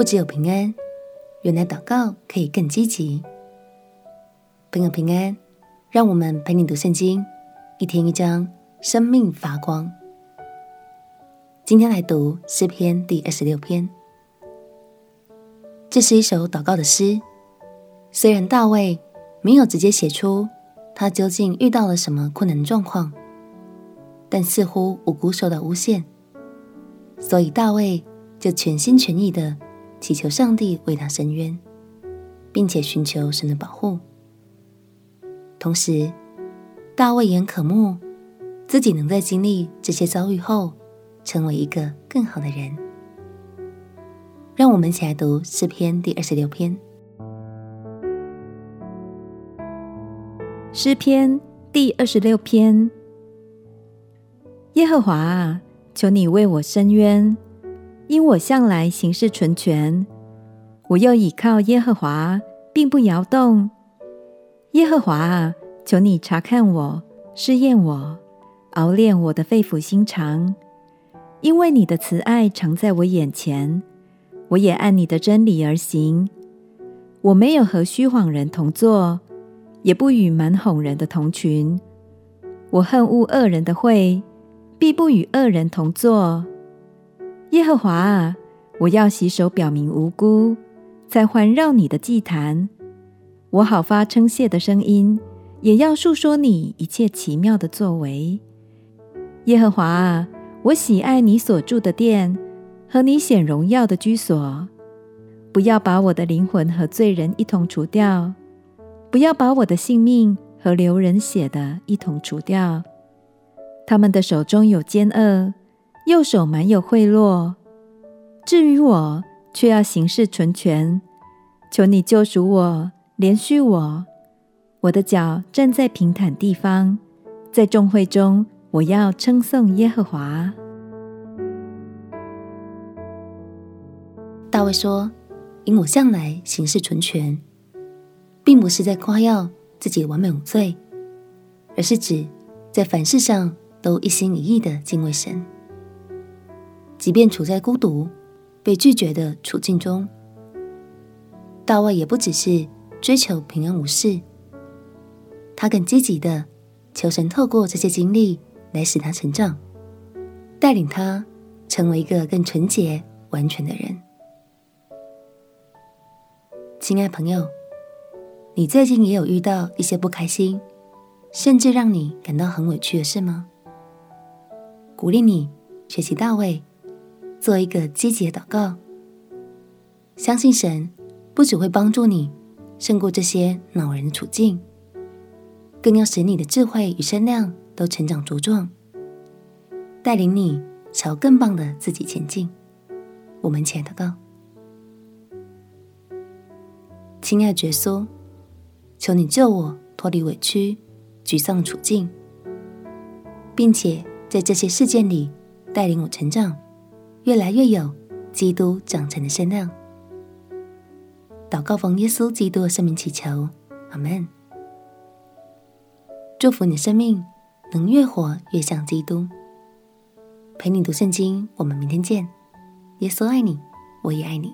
不只有平安，原来祷告可以更积极。朋友平安，让我们陪你读圣经，一天一章，生命发光。今天来读诗篇第二十六篇。这是一首祷告的诗，虽然大卫没有直接写出他究竟遇到了什么困难状况，但似乎无辜受到诬陷，所以大卫就全心全意的祈求上帝为他伸冤，并且寻求神的保护。同时，大卫也很渴慕自己能在经历这些遭遇后，成为一个更好的人。让我们一起来读诗篇第二十六篇。诗篇第二十六篇：耶和华啊，求你为我伸冤，因我向来行事纯全，我又倚靠耶和华，并不摇动。耶和华啊，求你察看我，试验我，熬炼我的肺腑心肠，因为你的慈爱常在我眼前，我也按你的真理而行。我没有和虚谎人同坐，也不与蛮哄人的同群。我恨恶恶人的会，必不与恶人同坐。耶和华啊，我要洗手表明无辜，在环绕你的祭坛。我好发称谢的声音，也要述说你一切奇妙的作为。耶和华啊，我喜爱你所住的殿和你显荣耀的居所。不要把我的灵魂和罪人一同除掉，不要把我的性命和流人血的一同除掉。他们的手中有奸恶，右手满有贿赂。至于我，却要行事纯全。求你救赎我。怜恤我，我的脚站在平坦地方，在众会中，我要称颂耶和华。大卫说：“因我向来行事纯全，并不是在夸耀自己完美无罪，而是指在凡事上都一心一意的敬畏神，即便处在孤独、被拒绝的处境中，大卫也不只是。”追求平安无事，他更积极的求神透过这些经历来使他成长，带领他成为一个更纯洁、完全的人。亲爱朋友，你最近也有遇到一些不开心，甚至让你感到很委屈的事吗？鼓励你学习大卫，做一个积极的祷告，相信神不只会帮助你。胜过这些恼人的处境，更要使你的智慧与身量都成长茁壮，带领你朝更棒的自己前进。我们前祷告，亲爱的耶稣，求你救我脱离委屈、沮丧处境，并且在这些事件里带领我成长，越来越有基督长成的身量。祷告奉耶稣基督的圣名祈求，阿门。祝福你的生命能越活越像基督。陪你读圣经，我们明天见。耶稣爱你，我也爱你。